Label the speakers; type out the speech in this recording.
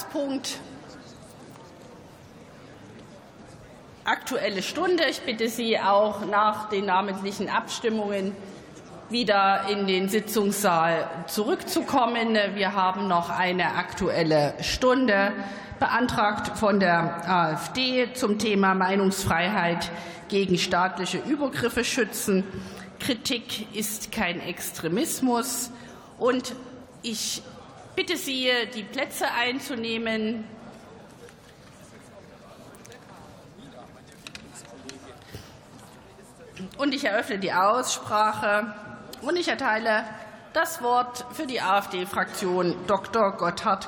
Speaker 1: Tagesordnungspunkt Aktuelle Stunde. Ich bitte Sie auch nach den namentlichen Abstimmungen wieder in den Sitzungssaal zurückzukommen. Wir haben noch eine Aktuelle Stunde beantragt von der AfD zum Thema Meinungsfreiheit gegen staatliche Übergriffe schützen. Kritik ist kein Extremismus. Und ich bitte Sie, die Plätze einzunehmen. Und ich eröffne die Aussprache und ich erteile das Wort für die AfD-Fraktion Dr. Gotthard